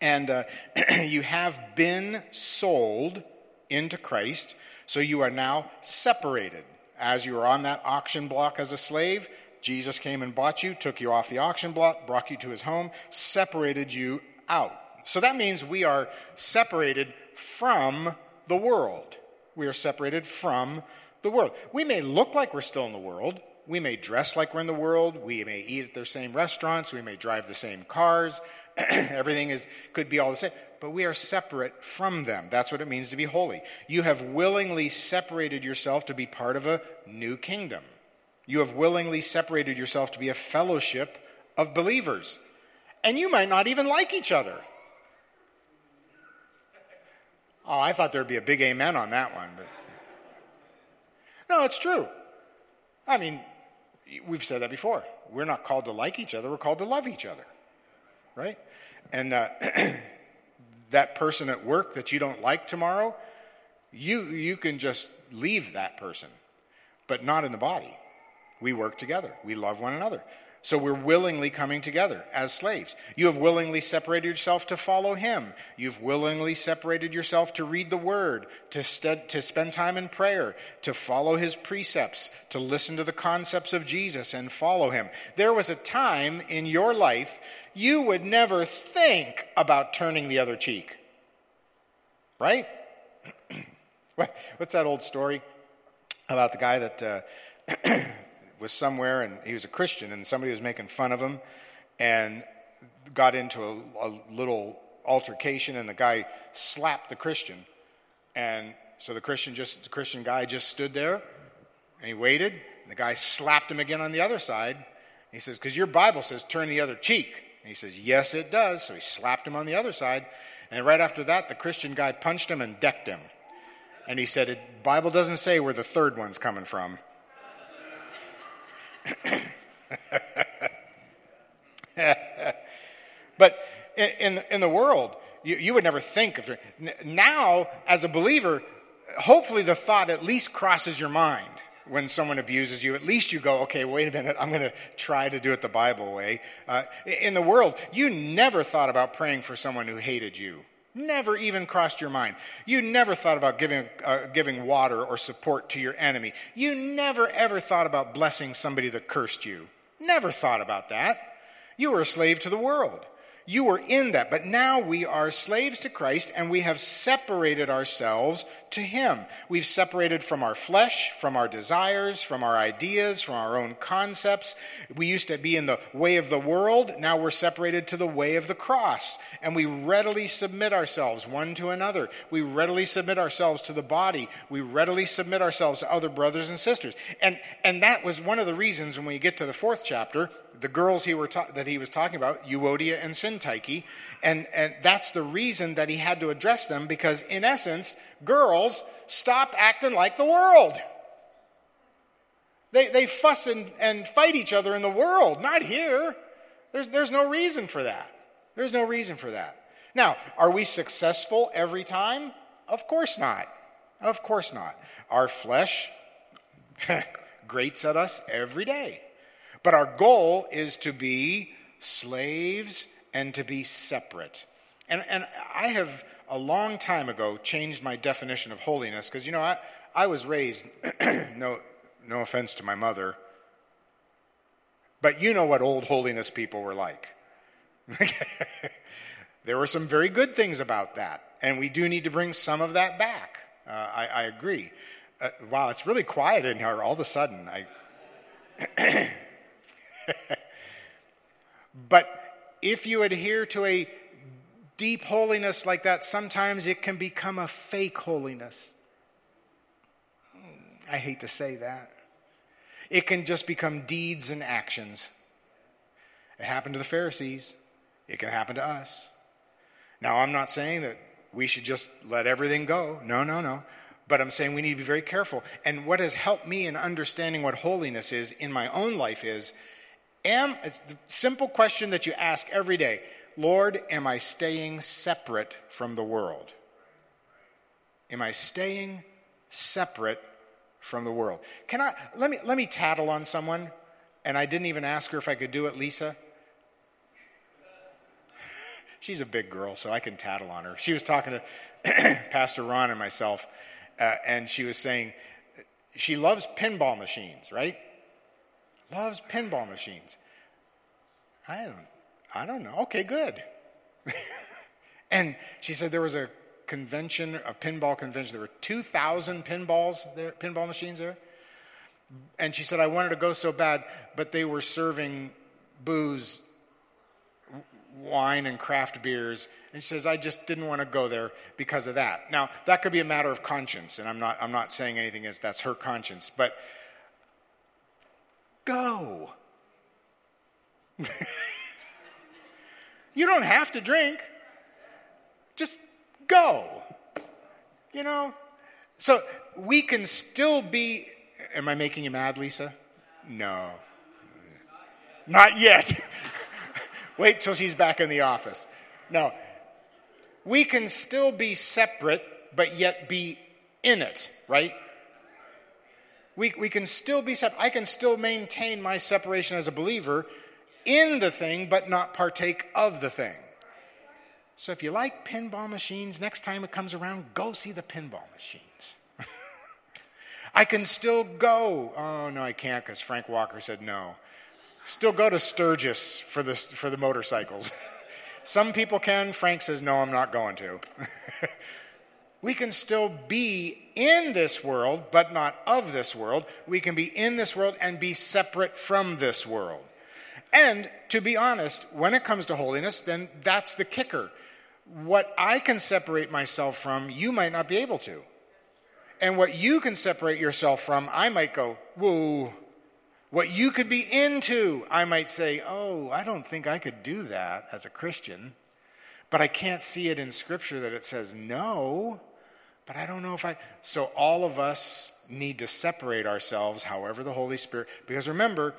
and uh, *clears throat* you have been sold into Christ, so you are now separated. As you were on that auction block as a slave, Jesus came and bought you, took you off the auction block, brought you to his home, separated you out. So that means we are separated from the world. We are separated from the world. We may look like we're still in the world, we may dress like we're in the world. We may eat at the same restaurants. We may drive the same cars. *clears throat* Everything is, could be all the same. But we are separate from them. That's what it means to be holy. You have willingly separated yourself to be part of a new kingdom. You have willingly separated yourself to be a fellowship of believers. And you might not even like each other. Oh, I thought there'd be a big amen on that one. But... No, it's true. I mean, we've said that before. We're not called to like each other, we're called to love each other. Right? And uh, *clears throat* that person at work that you don't like tomorrow, you, you can just leave that person, but not in the body. We work together, we love one another. So we're willingly coming together as slaves. You have willingly separated yourself to follow him. You've willingly separated yourself to read the word, to, st- to spend time in prayer, to follow his precepts, to listen to the concepts of Jesus and follow him. There was a time in your life you would never think about turning the other cheek. Right? *clears throat* What's that old story about the guy that. Uh, *clears throat* was somewhere and he was a Christian and somebody was making fun of him and got into a, a little altercation and the guy slapped the Christian. And so the Christian just the Christian guy just stood there and he waited. And the guy slapped him again on the other side. He says, Because your Bible says turn the other cheek. And he says, Yes, it does. So he slapped him on the other side. And right after that, the Christian guy punched him and decked him. And he said, Bible doesn't say where the third one's coming from. *coughs* but in, in the world, you, you would never think of now as a believer. Hopefully, the thought at least crosses your mind when someone abuses you. At least you go, okay, wait a minute, I'm going to try to do it the Bible way. Uh, in the world, you never thought about praying for someone who hated you. Never even crossed your mind. You never thought about giving, uh, giving water or support to your enemy. You never ever thought about blessing somebody that cursed you. Never thought about that. You were a slave to the world. You were in that, but now we are slaves to Christ and we have separated ourselves to Him. We've separated from our flesh, from our desires, from our ideas, from our own concepts. We used to be in the way of the world. Now we're separated to the way of the cross. And we readily submit ourselves one to another. We readily submit ourselves to the body. We readily submit ourselves to other brothers and sisters. And, and that was one of the reasons when we get to the fourth chapter the girls he were ta- that he was talking about, Euodia and Syntyche, and, and that's the reason that he had to address them because, in essence, girls stop acting like the world. They, they fuss and, and fight each other in the world, not here. There's, there's no reason for that. There's no reason for that. Now, are we successful every time? Of course not. Of course not. Our flesh *laughs* grates at us every day. But our goal is to be slaves and to be separate. And, and I have a long time ago changed my definition of holiness because, you know, I, I was raised, *clears throat* no, no offense to my mother, but you know what old holiness people were like. *laughs* there were some very good things about that, and we do need to bring some of that back. Uh, I, I, agree. Uh, wow, it's really quiet in here all of a sudden. I *clears throat* but if you adhere to a deep holiness like that, sometimes it can become a fake holiness. I hate to say that. It can just become deeds and actions. It happened to the Pharisees, it can happen to us. Now, I'm not saying that we should just let everything go. No, no, no. But I'm saying we need to be very careful. And what has helped me in understanding what holiness is in my own life is Am, it's the simple question that you ask every day Lord, am I staying separate from the world? Am I staying separate from the world? Can I, let me, let me tattle on someone, and I didn't even ask her if I could do it, Lisa. She's a big girl, so I can tattle on her. She was talking to *clears throat* Pastor Ron and myself, uh, and she was saying she loves pinball machines, right? loves pinball machines. I don't, I don't know. Okay, good. *laughs* and she said there was a convention, a pinball convention. There were 2,000 pinballs there, pinball machines there. And she said, I wanted to go so bad, but they were serving booze, wine, and craft beers. And she says, I just didn't want to go there because of that. Now, that could be a matter of conscience, and I'm not, I'm not saying anything as that's her conscience. But go. *laughs* you don't have to drink, just go. You know? So we can still be. Am I making you mad, Lisa? No. Not yet. *laughs* Wait till she's back in the office. No. We can still be separate, but yet be in it, right? We, we can still be separate. I can still maintain my separation as a believer in the thing, but not partake of the thing. So if you like pinball machines, next time it comes around, go see the pinball machines. *laughs* I can still go. Oh, no, I can't because Frank Walker said no. Still go to Sturgis for the, for the motorcycles. *laughs* Some people can. Frank says, no, I'm not going to. *laughs* we can still be in this world, but not of this world. We can be in this world and be separate from this world. And to be honest, when it comes to holiness, then that's the kicker. What I can separate myself from, you might not be able to. And what you can separate yourself from, I might go, whoa. What you could be into, I might say, oh, I don't think I could do that as a Christian. But I can't see it in Scripture that it says no. But I don't know if I. So all of us need to separate ourselves, however, the Holy Spirit. Because remember,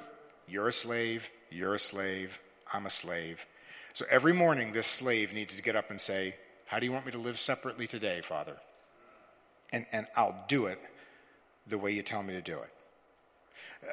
you're a slave, you're a slave, I'm a slave. So every morning, this slave needs to get up and say, How do you want me to live separately today, Father? And, and I'll do it the way you tell me to do it.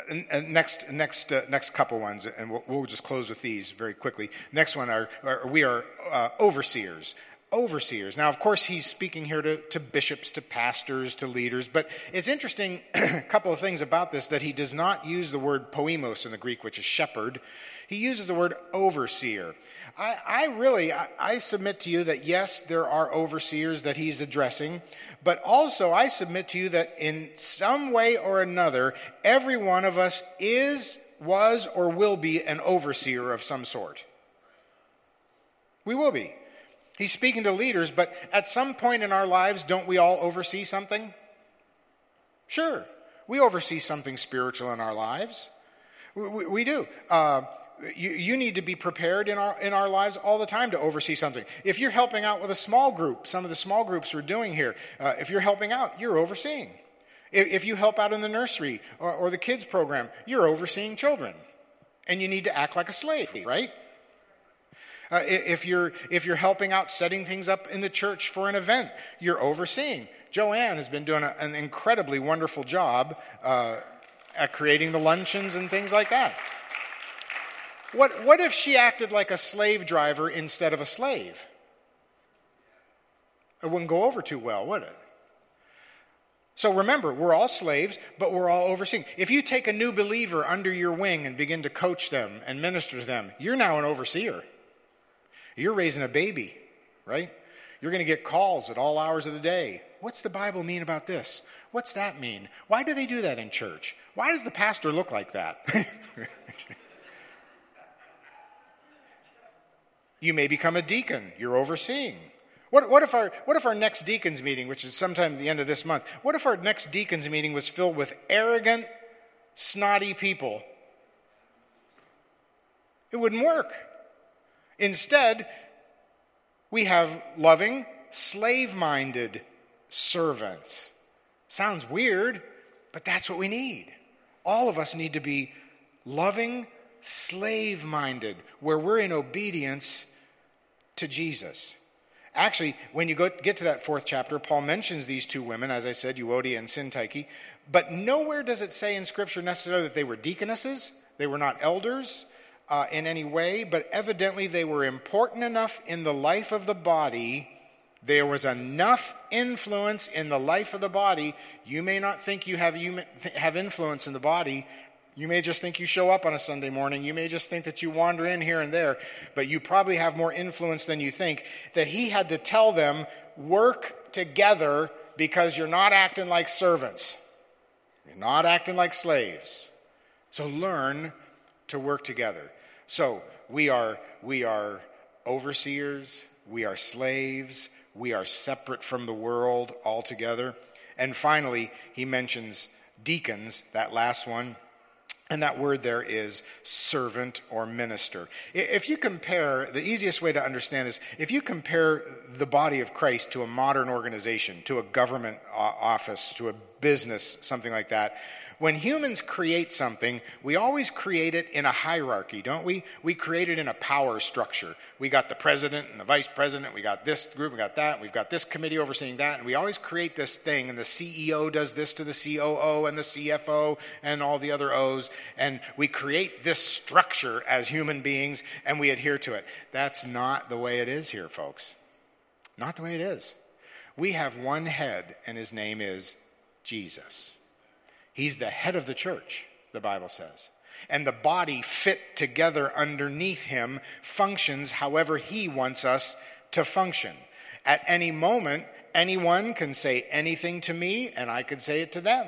And, and next, next, uh, next couple ones, and we'll, we'll, just close with these very quickly. Next one are, are we are uh, overseers overseers. Now, of course, he's speaking here to, to bishops, to pastors, to leaders, but it's interesting, *clears throat* a couple of things about this, that he does not use the word poemos in the Greek, which is shepherd. He uses the word overseer. I, I really, I, I submit to you that yes, there are overseers that he's addressing, but also I submit to you that in some way or another, every one of us is, was, or will be an overseer of some sort. We will be. He's speaking to leaders, but at some point in our lives, don't we all oversee something? Sure, we oversee something spiritual in our lives. We, we, we do. Uh, you, you, need to be prepared in our, in our lives all the time to oversee something. If you're helping out with a small group, some of the small groups we're doing here, uh, if you're helping out, you're overseeing. If, if you help out in the nursery or, or the kids program, you're overseeing children. And you need to act like a slave, right? Uh, if, you're, if you're helping out setting things up in the church for an event, you're overseeing. Joanne has been doing a, an incredibly wonderful job uh, at creating the luncheons and things like that. What, what if she acted like a slave driver instead of a slave? It wouldn't go over too well, would it? So remember, we're all slaves, but we're all overseeing. If you take a new believer under your wing and begin to coach them and minister to them, you're now an overseer. You're raising a baby, right? You're going to get calls at all hours of the day. What's the Bible mean about this? What's that mean? Why do they do that in church? Why does the pastor look like that? *laughs* you may become a deacon. You're overseeing. What, what, if our, what if our next deacons meeting, which is sometime at the end of this month, what if our next deacons meeting was filled with arrogant, snotty people? It wouldn't work. Instead, we have loving, slave minded servants. Sounds weird, but that's what we need. All of us need to be loving, slave minded, where we're in obedience to Jesus. Actually, when you go, get to that fourth chapter, Paul mentions these two women, as I said, Euodia and Syntyche, but nowhere does it say in Scripture necessarily that they were deaconesses, they were not elders, uh, in any way, but evidently they were important enough in the life of the body. There was enough influence in the life of the body. You may not think you have, you have influence in the body. You may just think you show up on a Sunday morning. You may just think that you wander in here and there, but you probably have more influence than you think. That he had to tell them, work together because you're not acting like servants. You're not acting like slaves. So learn to work together. So we are, we are overseers, we are slaves, we are separate from the world altogether. And finally, he mentions deacons, that last one. And that word there is servant or minister. If you compare, the easiest way to understand is if you compare the body of Christ to a modern organization, to a government uh, office, to a business, something like that, when humans create something, we always create it in a hierarchy, don't we? We create it in a power structure. We got the president and the vice president, we got this group, we got that, we've got this committee overseeing that, and we always create this thing, and the CEO does this to the COO and the CFO and all the other O's, and we create this structure as human beings and we adhere to it. That's not the way it is here, folks. Not the way it is. We have one head, and his name is Jesus. He's the head of the church, the Bible says. And the body fit together underneath him functions however he wants us to function. At any moment, anyone can say anything to me, and I could say it to them.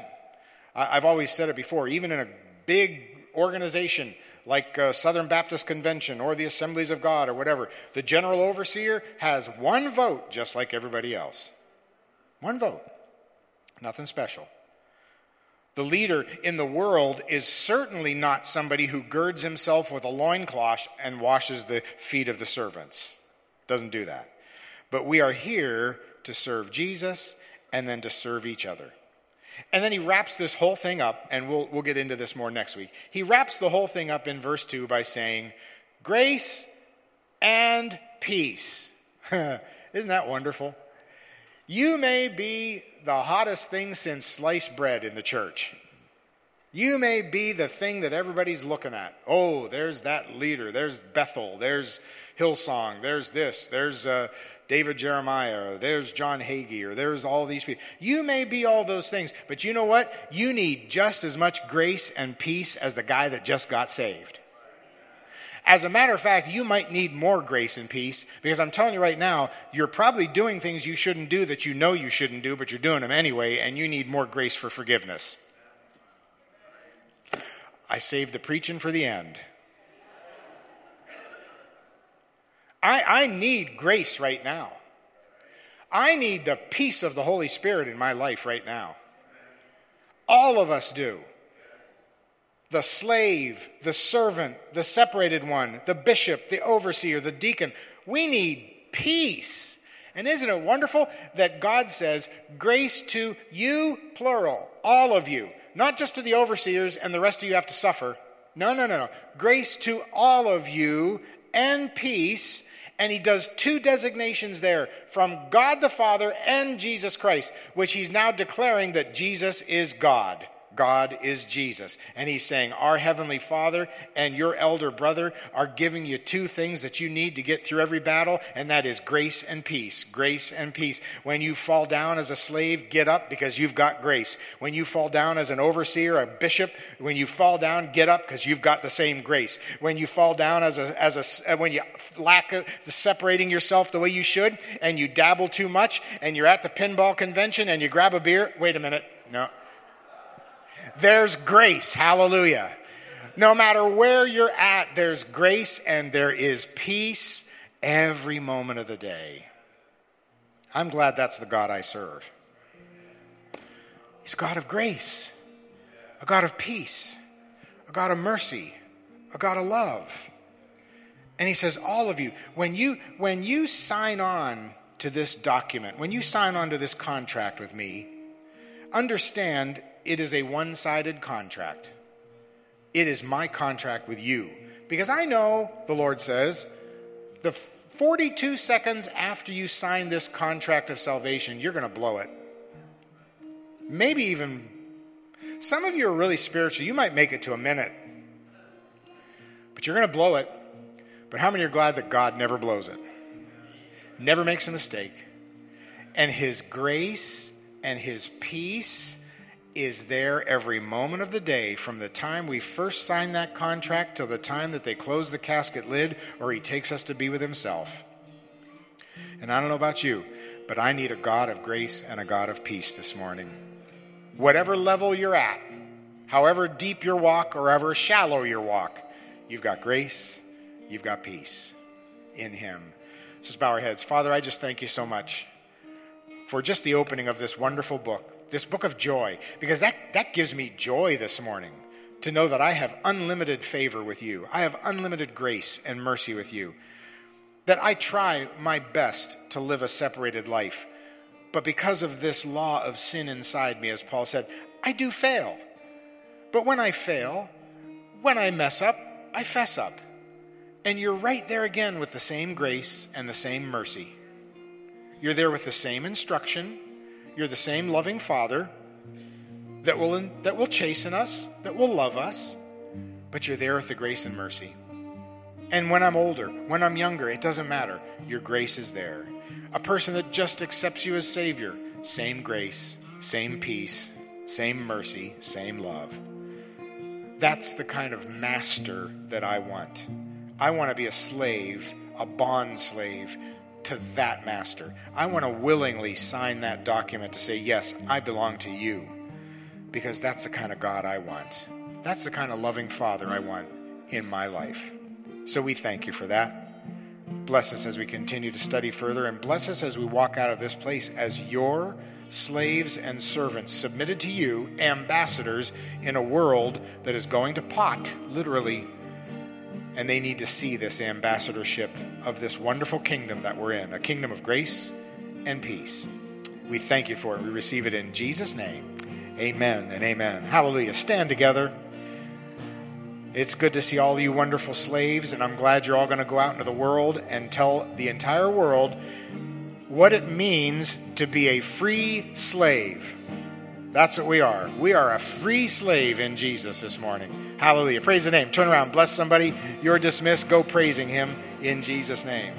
I've always said it before, even in a big organization like uh, Southern Baptist Convention or the Assemblies of God or whatever, the general overseer has one vote just like everybody else. One vote. Nothing special. The leader in the world is certainly not somebody who girds himself with a loincloth and washes the feet of the servants. Doesn't do that. But we are here to serve Jesus and then to serve each other. And then he wraps this whole thing up, and we'll, we'll get into this more next week. He wraps the whole thing up in verse 2 by saying, Grace and peace. *laughs* Isn't that wonderful? You may be the hottest thing since sliced bread in the church. You may be the thing that everybody's looking at. Oh, there's that leader. There's Bethel. There's Hillsong. There's this. There's uh, David Jeremiah. There's John Hagee. Or there's all these people. You may be all those things, but you know what? You need just as much grace and peace as the guy that just got saved. As a matter of fact, you might need more grace and peace because I'm telling you right now, you're probably doing things you shouldn't do that you know you shouldn't do, but you're doing them anyway, and you need more grace for forgiveness. I saved the preaching for the end. I, I need grace right now. I need the peace of the Holy Spirit in my life right now. All of us do the slave, the servant, the separated one, the bishop, the overseer, the deacon. We need peace. And isn't it wonderful that God says, grace to you, plural, all of you, not just to the overseers and the rest of you have to suffer. No, no, no, no. Grace to all of you and peace. And he does two designations there from God the Father and Jesus Christ, which he's now declaring that Jesus is God. God is Jesus. And he's saying, Our Heavenly Father and your elder brother are giving you two things that you need to get through every battle, and that is grace and peace. Grace and peace. When you fall down as a slave, get up because you've got grace. When you fall down as an overseer, a bishop, when you fall down, get up because you've got the same grace. When you fall down as a, as a, uh, when you lack of separating yourself the way you should, and you dabble too much, and you're at the pinball convention and you grab a beer, wait a minute, no, there's grace. Hallelujah. No matter where you're at, there's grace and there is peace every moment of the day. I'm glad that's the God I serve. He's God of grace, a God of peace, a God of mercy, a God of love. And he says, all of you, when you when you sign on to this document, when you sign on to this contract with me, understand it is a one sided contract. It is my contract with you. Because I know, the Lord says, the 42 seconds after you sign this contract of salvation, you're going to blow it. Maybe even, some of you are really spiritual. You might make it to a minute, but you're going to blow it. But how many are glad that God never blows it? Never makes a mistake. And His grace and His peace is there every moment of the day from the time we first sign that contract till the time that they close the casket lid or he takes us to be with himself. And I don't know about you, but I need a God of grace and a God of peace this morning. Whatever level you're at, however deep your walk or however shallow your walk, you've got grace, you've got peace in him. Let's just bow our heads. Father, I just thank you so much for just the opening of this wonderful book, this book of joy, because that, that gives me joy this morning to know that I have unlimited favor with you. I have unlimited grace and mercy with you. That I try my best to live a separated life. But because of this law of sin inside me, as Paul said, I do fail. But when I fail, when I mess up, I fess up. And you're right there again with the same grace and the same mercy. You're there with the same instruction. You're the same loving Father that will, that will chasten us, that will love us, but you're there with the grace and mercy. And when I'm older, when I'm younger, it doesn't matter. Your grace is there. A person that just accepts you as Savior, same grace, same peace, same mercy, same love. That's the kind of master that I want. I want to be a slave, a bond slave to that master. I want to willingly sign that document to say, Yes, I belong to you because that's the kind of God I want. That's the kind of loving Father I want in my life. So we thank you for that. Bless us as we continue to study further, and bless us as we walk out of this place as your slaves and servants, submitted to you, ambassadors in a world that is going to pot, literally, and they need to see this ambassadorship of this wonderful kingdom that we're in a kingdom of grace and peace. We thank you for it. We receive it in Jesus' name. Amen and amen. Hallelujah. Stand together. It's good to see all you wonderful slaves, and I'm glad you're all going to go out into the world and tell the entire world what it means to be a free slave. That's what we are. We are a free slave in Jesus this morning. Hallelujah. Praise the name. Turn around, bless somebody. You're dismissed. Go praising him in Jesus' name.